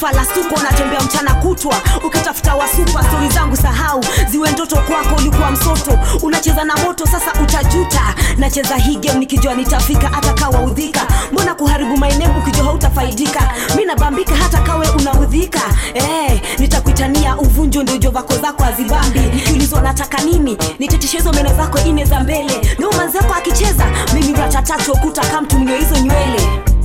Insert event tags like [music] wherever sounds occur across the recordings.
kifalastuko unatembea mchana kutwa ukitafuta wasupa stori zangu sahau ziwe ndoto kwako ulikuwa msoto unacheza na moto sasa utajuta nacheza hii game nikijua nitafika hata kawa mbona kuharibu maeneo ukijua hautafaidika mi nabambika hata kawe unaudhika eh, nitakuitania uvunjo ndio jo vako zako azibambi nikiulizwa nataka nini nitetishe meno zako ine za mbele ndio akicheza mimi ratatatu okuta kamtumnio hizo nywele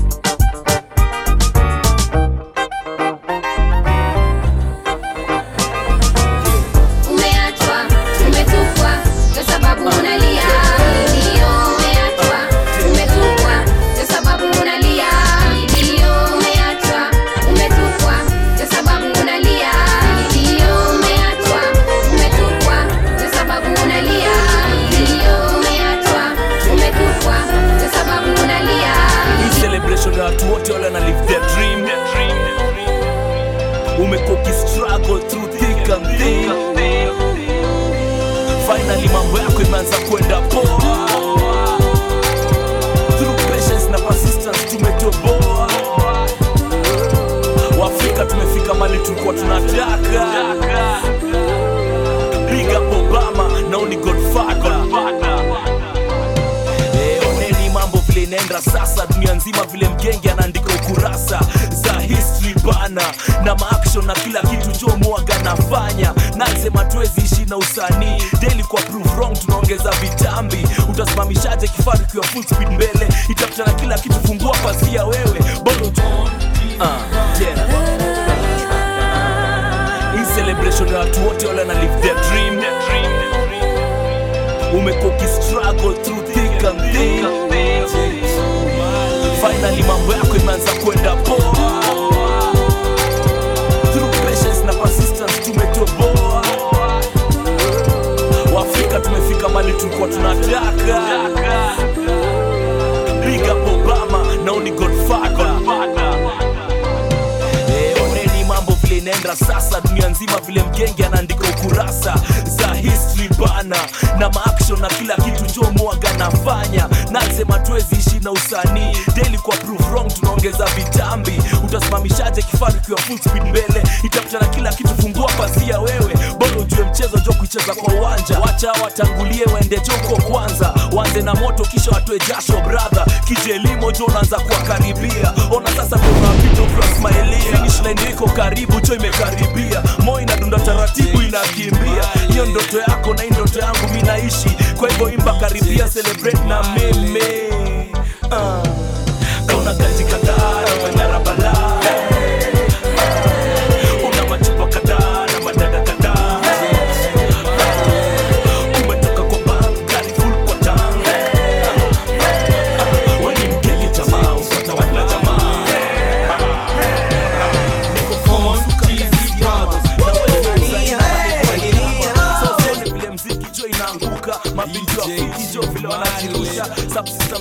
utasimamishaje kifaru kiwa full speed mbele itafuta na kila kitu fungua pasia wewe tulikuwa tunataka. Big up obama nao ni godfather. Eh, oneni mambo vile inaenda sasa. Dunia nzima vile mgenge anaandika ukurasa za history bana. Na maaction na kila kitu jo mwaga nafanya nasema tuwezi ishi na usanii. Daily kwa proof wrong tunaongeza vitambi. Utasimamishaje kifaru kiwa full speed mbele? Itafuta na kila kucheza kwa uwanja. Wacha watangulie waende joko kwanza. Wanze na moto kisha watoe jasho brother. Kijelimo jo unaanza kuwakaribia. Ona sasa tunapita ukiwasmailia finish line iko karibu cho imekaribia. Moyo inadunda taratibu inakimbia. Hiyo ndoto yako na hii ndoto yangu mi naishi. Kwa hivyo imba karibia celebrate na mimi. Uh.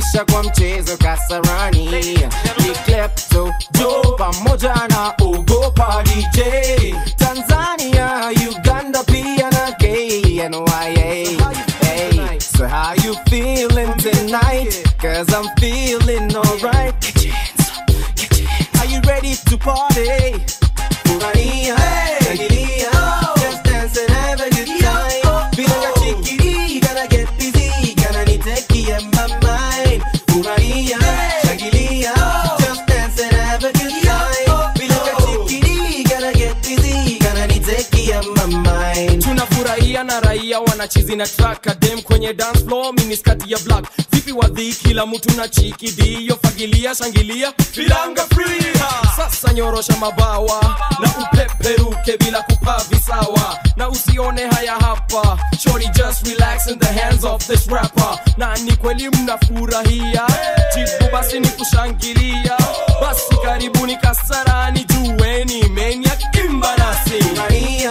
tunawakaribisha kwa mchezo Kasarani, ni Klepto Jo pamoja na Ogopa DJ, Tanzania, Uganda pia na KNYA. How you feeling tonight? Cause I'm feeling alright. Are you ready to party? Raia wanachizi na traka dem kwenye dance floor skati ya black. Vipi wadhi kila mtu na chikidio fagilia shangilia. Bilanga free sasa nyorosha mabawa na upeperuke bila kupaa visawa. Na usione haya hapa. Shori, just relax in the hands of this rapper. Na ni kweli mnafurahia? Jibu basi ni kushangilia. Basi karibuni kasarani jueni kimba nasi. Maria,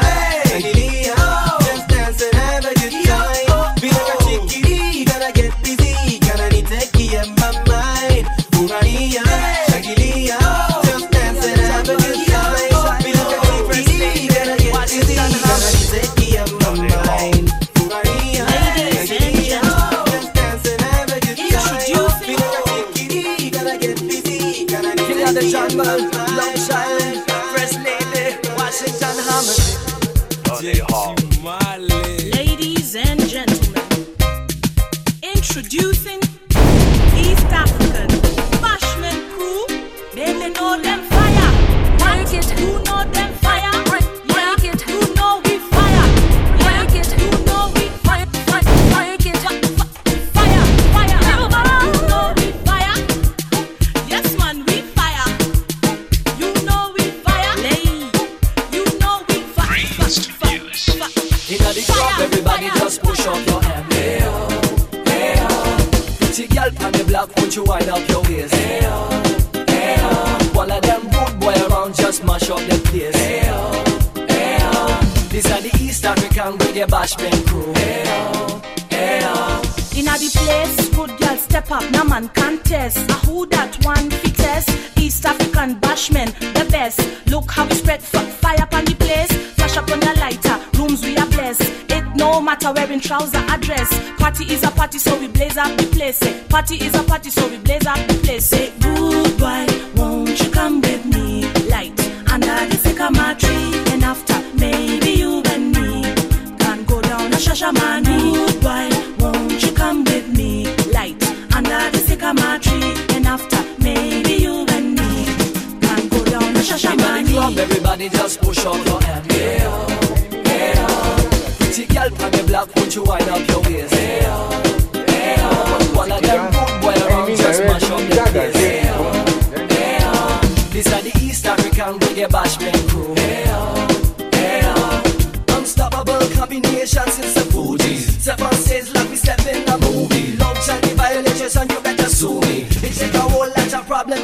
Party is a party, so we blaze up the place. Say, party is a party, so we blaze up the place. Say, goodbye, won't you come with me? Light under the sycamore tree, and after maybe you and me can go down a shashamani. Goodbye, won't you come with me? Light under the sycamore tree, and after maybe you and me can go down a Inna the club, shashamani. everybody everybody just push up your hand. Hey oh, hey oh. Pretty girl on the block, won't you wind up your waist?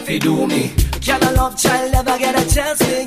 Fi do me. Can a love child ever get a chance to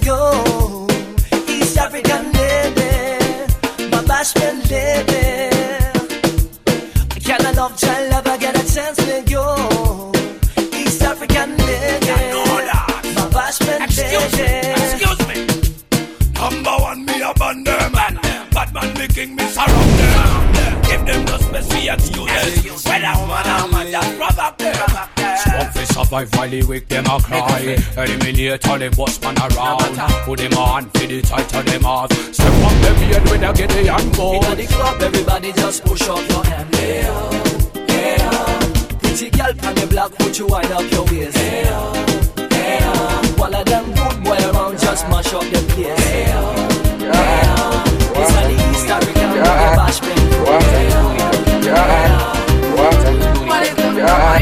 survive while the weak them a cry Eliminate all the boss man around Put them on fi the tight on them off Step up them head when they get the young Inna the club, everybody just push up your hand. Hey oh, hey oh. Pretty girl on the block, put you wind up your waist? Hey oh, hey oh. One of them good boy around, just mash up the place. Hey oh, hey oh. This are the East African reggae bashment crew. Hey oh, hey oh. What is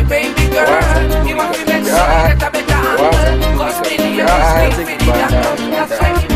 the I think about that.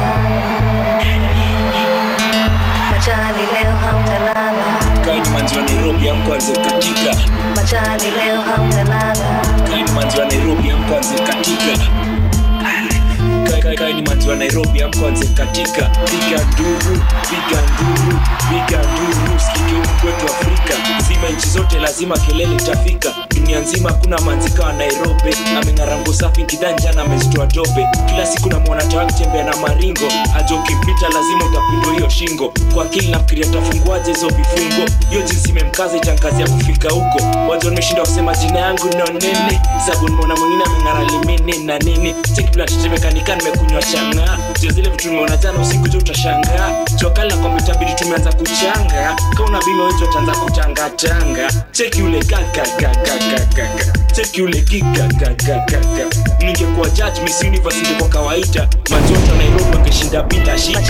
manzi wa Nairobi amkwanze katika machali leo hamtalala, kaini manzi wa Nairobi amkwanze katika Kai- kai- kaini wa Nairobi amkwanze katika piga nduru piga nduru piga nduru. Sikike kwetu Afrika. Zima nchi zote lazima kelele itafika. Dunia nzima hakuna manzika wa Nairobi. Ameng'arango safi kidanja na amezitoa tope kila siku na mwanatawa kutembea na maringo. Ukimpita lazima utapindwa hiyo shingo. Kwa akili nafikiria tafunguaje hizo vifungo. Hiyo jinsi imemkaza itankazia kufika huko. Waja nimeshinda kusema jina yangu nonene sabu nimeona mwingine ameng'ara na nini. Tetemekanika punya sangat ndio zile vitu nimeona jana usiku jo utashangaa jokali na kompyuta bidi tumeanza kuchanga. Kauna bima wetu ataanza kutangatanga cheki ule kakakakakaka cheki ule kikakakakaka ningekuwa judge miss universe kwa kawaida manzoto nairobi wangeshinda bila shida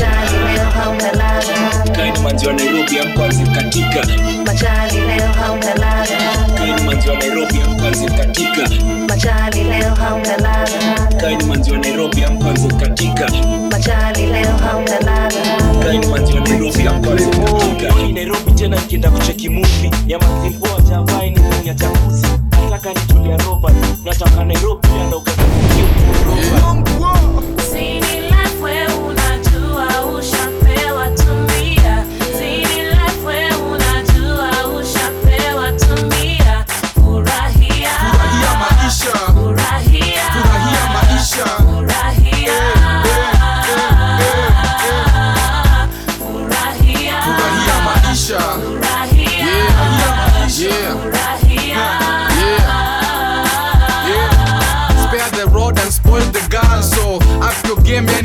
kaini manzi wa nairobi amkwanzi katika. Machali leo hamtalala, kaini manzi wa nairobi amkwanzi katika. Machali leo hamtalala, kaini manzi wa nairobi amkwanzi katika leo hamtalala, kaini nairobi tena nikienda kucheki ya mazimboa javaini ndani ya jakuzi nataka nitulia robert nataka nairobi pia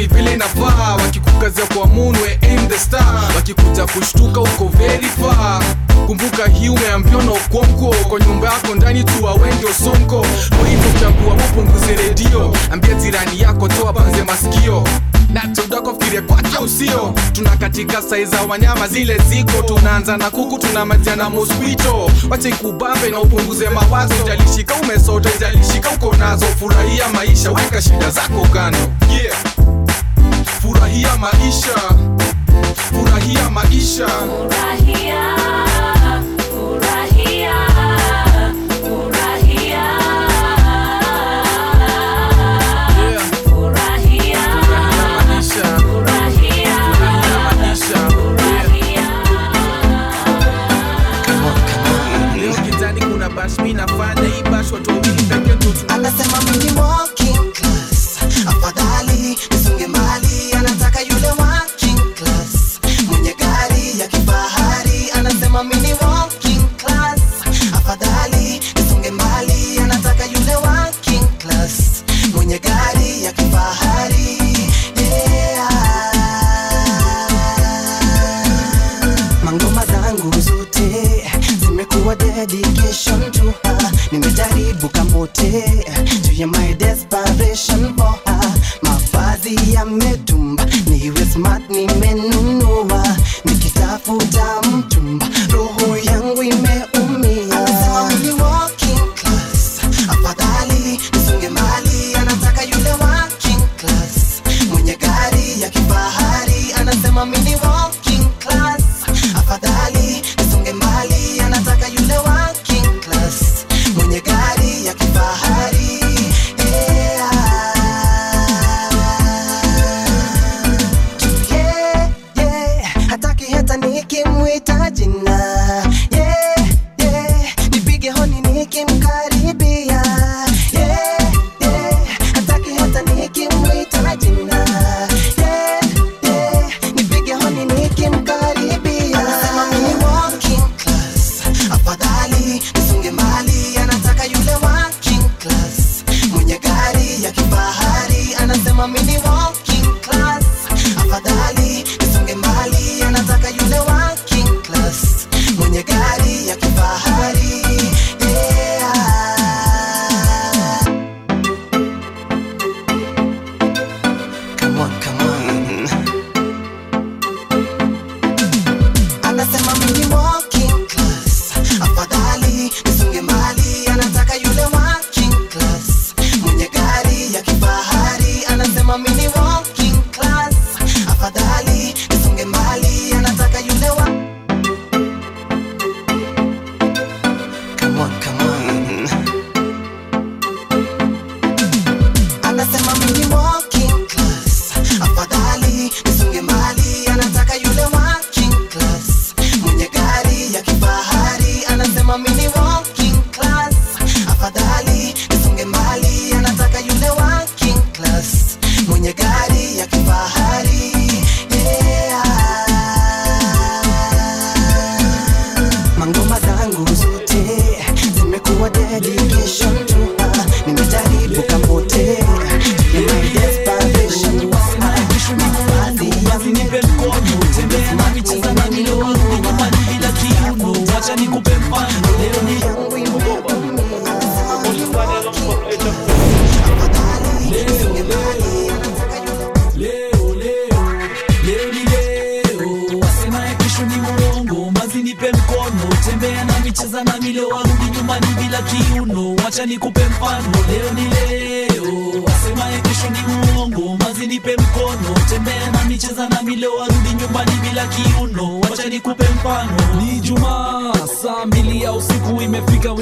yani vile inafaa. Wakikukazia kwa moon we aim the star. Wakikuja kushtuka uko very far. Kumbuka hii umeambiwa na ukonko kwa nyumba yako ndani tu awenge osonko. Kwa chagua upunguze redio. Ambia jirani yako toa panze masikio. Natodakofkiria kwacha usio. Tuna katika sai za wanyama zile ziko. Tunaanza na kuku tunamalizia na mosquito. Ikubambe na upunguze mawazo. Jalishika umesota jalishika uko nazo. Furahia maisha weka shida zako kando. Yeah. Furahia maisha. Furahia maisha. Furahia,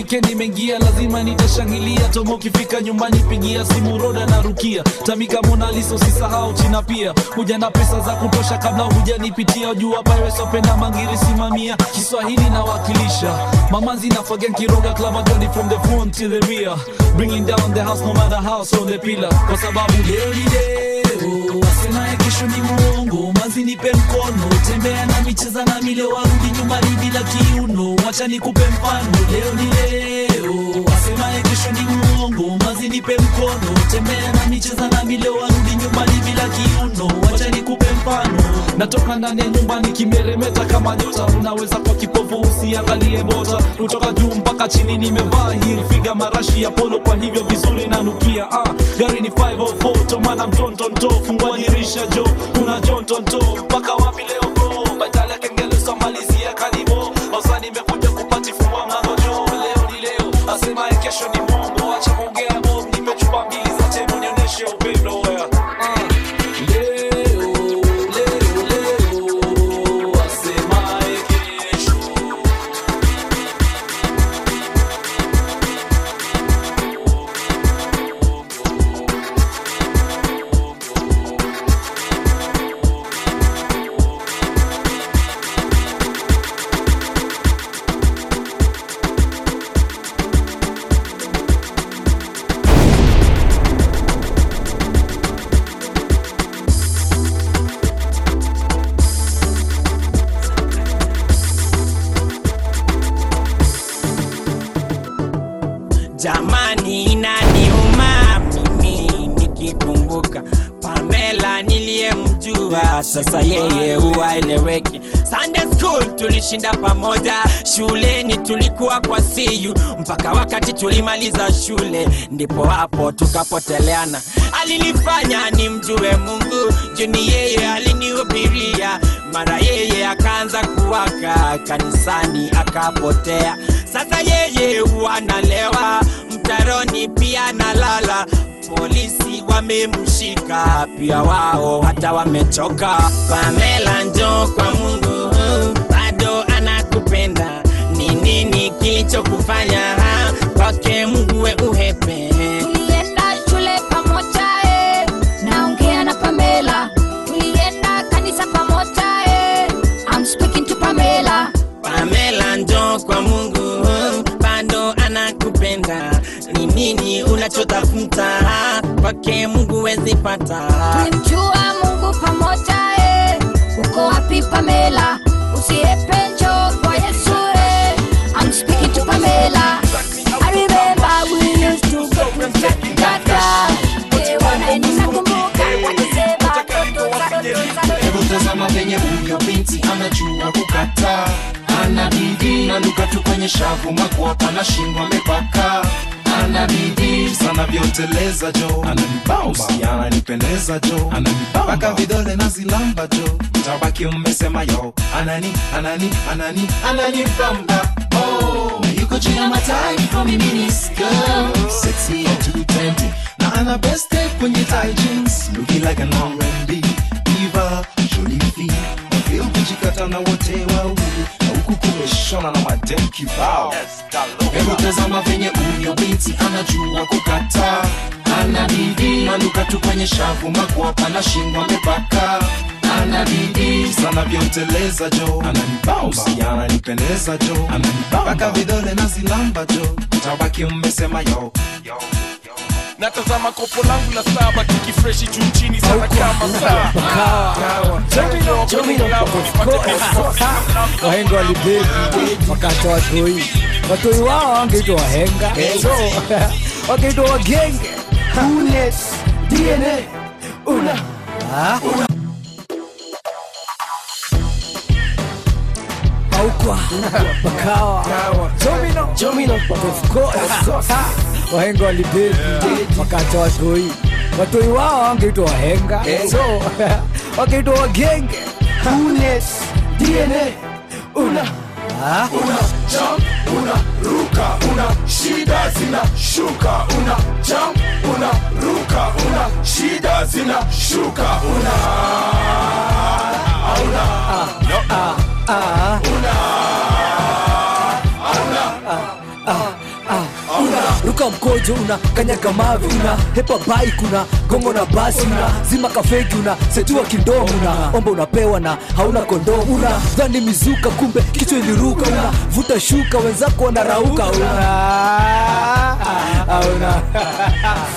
weekend imeingia, lazima nitashangilia. Tomo ukifika nyumbani, pigia simu Roda na Rukia, tamika monaliso sisahau China pia. Kuja na pesa za kutosha, kabla hujanipitia. Jua Pirates mangiri, simamia. Kiswahili na mamanzi na kiroga club from the front till the rear, bringing down the house no matter how so the pillar, kwa sababu every day wangu, wasemaye kesho ni mwongo, mazi nipe mkono, tembea na micheza na mile, warudi nyumbani bila kiuno, wacha nikupe mfano, leo ni leo, wasemaye kesho ni mwongo, mazi nipe mkono, tembea na micheza na mile, warudi nyumbani bila kiuno, wacha nikupe mfano. Natoka ndani ya nyumba nikimeremeta kama nyota, unaweza kwa kipofu usiangalie bota. Kutoka juu mpaka chini nimevaa heel. Figa, marashi ya polo, kwa hivyo vizuri nanukia ah gari ni 504 tomana mtontonto fungua dirisha jo kuna jontonto mpaka wapile tulishinda pamoja, shuleni tulikuwa kwa siyu mpaka wakati tulimaliza shule, ndipo hapo tukapoteleana. Alinifanya nimjue Mungu, juni yeye alinihubiria, mara yeye akaanza kuwaka kanisani akapotea. Sasa yeye wanalewa mtaroni, pia nalala polisi wamemshika pia wao hata wamechoka. Pamela njoo kwa Mungu, anakupenda. Ni nini kilichokufanya kwake Mungu we uhepe? tulienda shule pamoja eh. naongea na pamela tulienda kanisa pamoja eh. I'm speaking to pamela Pamela ndo kwa Mungu, bado anakupenda. Ni nini unachotafuta kwake Mungu wezi pata? tulimjua mungu pamoja eh. uko wapi pamela usiepe tazama huyo binti anajua kukata. Ana bidii na tu kwenye shavu makwapa na shingo amepaka. Ana jo. Ananibamba ananipendeza jo. Mpaka vidole na zilamba jo. Tabaki umesema yo. Anani anani anani ananibamba oh yuko juu ya matai from miniskirt sexy at 220 na ana best kwenye tie jeans. Looking like an kumeshona kibao. Hebu venye huyo binti anajua kukata. Ana bidii manuka tu kwenye shavu makwapa na shingo amepaka. Ana jo. Ananibamba ananipendeza jo. Mpaka vidole na zilamba jo. Tabaki mmesema yo natazama kopo langu la saba kikifreshi juu chini sana kama saa. Wahenga wakata watoi watoi wao wangeitwa wahenga. So [laughs] wakeitwa wagenge. DNA una. Ah? Paukwa Pakawa Jomino. Jomino. Of course Wahenga walibeki wakata watoi watoi wao wangeitwa wahenga. So [laughs] wakaitwa wagenge. DNA una. Una jump una ruka una shida zina shuka una jump una ruka una shida zina shuka una una mkojo una kanyaga mavi una hepa bike una gongo na basi una. Zima kafeki una setua kindomo una. Omba unapewa na hauna kondomu una. Dhani mizuka kumbe kichwa iliruka una. Vuta shuka wenzako wanarauka una. Una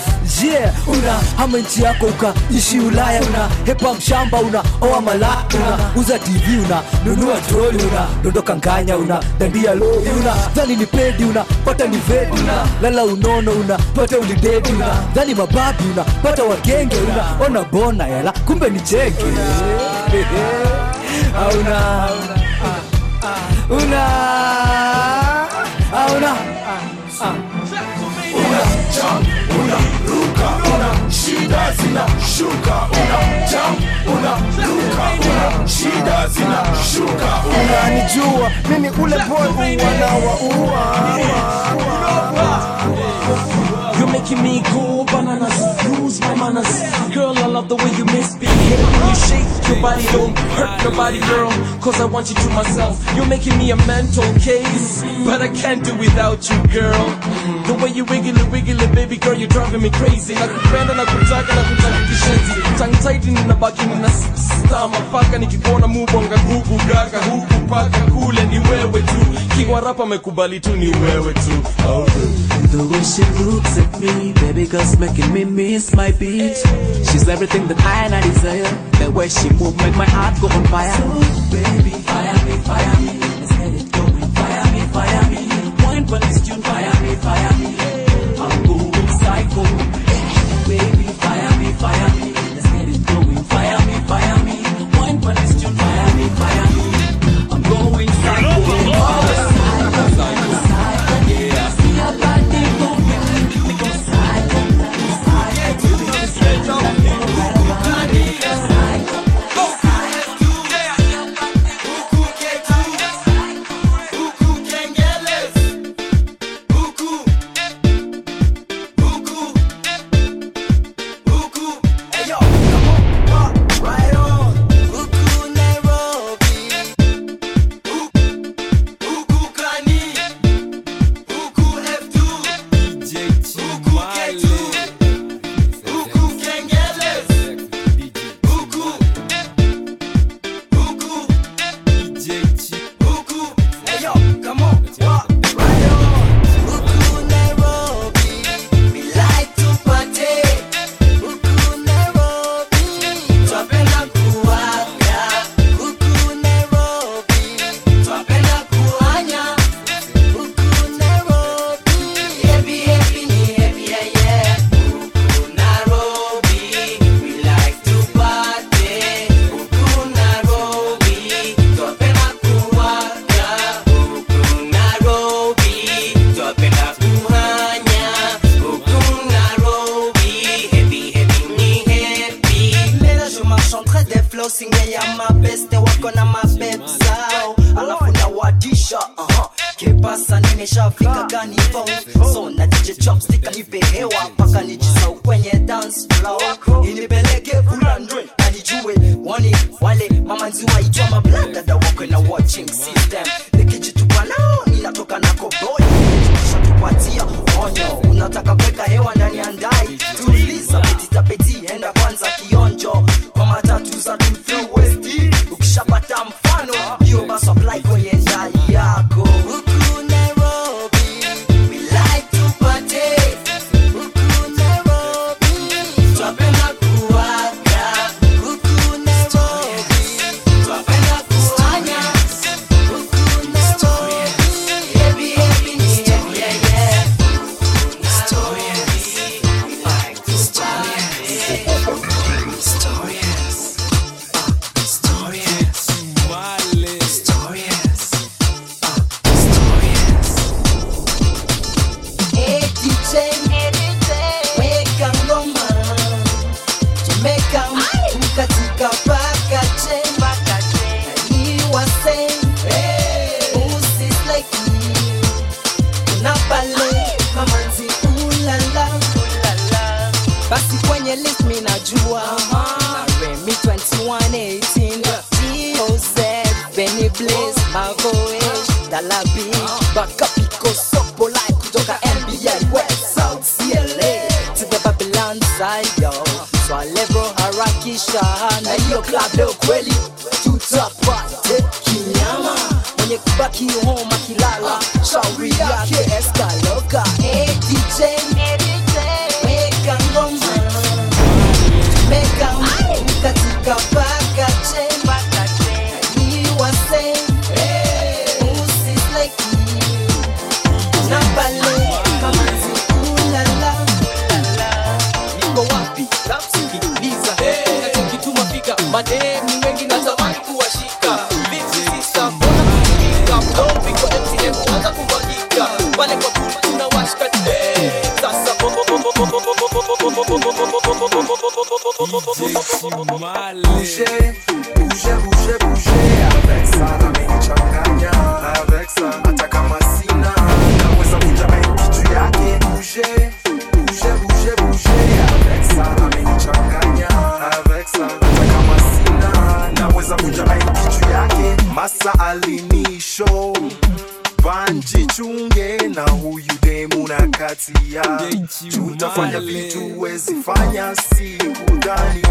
[laughs] yeah, una hama nchi yako ukaishi ulaya una hepa mshamba una oa mala una uza tv una nunua troli una dondoka nganya una dandia lori una dhani ni pedi una pata ni vedi una lala unono una pata ulidedi una dhani mababi una pata wagenge una ona bona hela kumbe ni cheke. [laughs] Auna una auna una una una shida zina shuka una jump una ruka una. Shida zina shuka unanijua mimi ule boy wanawaua You're making me go bananas, lose my manners. Girl, I love the way you misbehave. When you shake your body, don't hurt nobody, girl. Cause I want you to myself. You're making me a mental case. But I can't do without you, girl. The way you wiggle it, wiggle it, baby girl, you're driving me crazy. Nakupenda, nakutaka, nakutaka kishenzi. Tongue tight ninabaki nina stama paka nikikuona mubonga gugu gaga huku paka kule ni wewe tu. Kiwa rapa mekubali tu ni wewe tu. Oh, The way she looks at me, baby girl's making me miss my beat. She's everything that I and I desire. The way she move make my heart go on fire. So baby, fire me, fire me, let's get it going. Fire me, fire me, point when this tune. Fire me, fire me, I'm going psycho. Baby, fire me, fire me, Like. Oh, when back Escalon. kufanya vitu wezifanya si udhani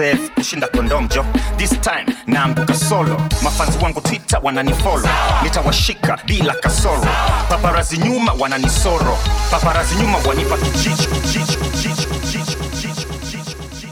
self kushinda kondomjo this time naanguka solo. Mafanzi wangu twitter wananifolo nitawashika bila kasoro. Paparazi nyuma wananisoro paparazi nyuma wanipa kichichi kichichi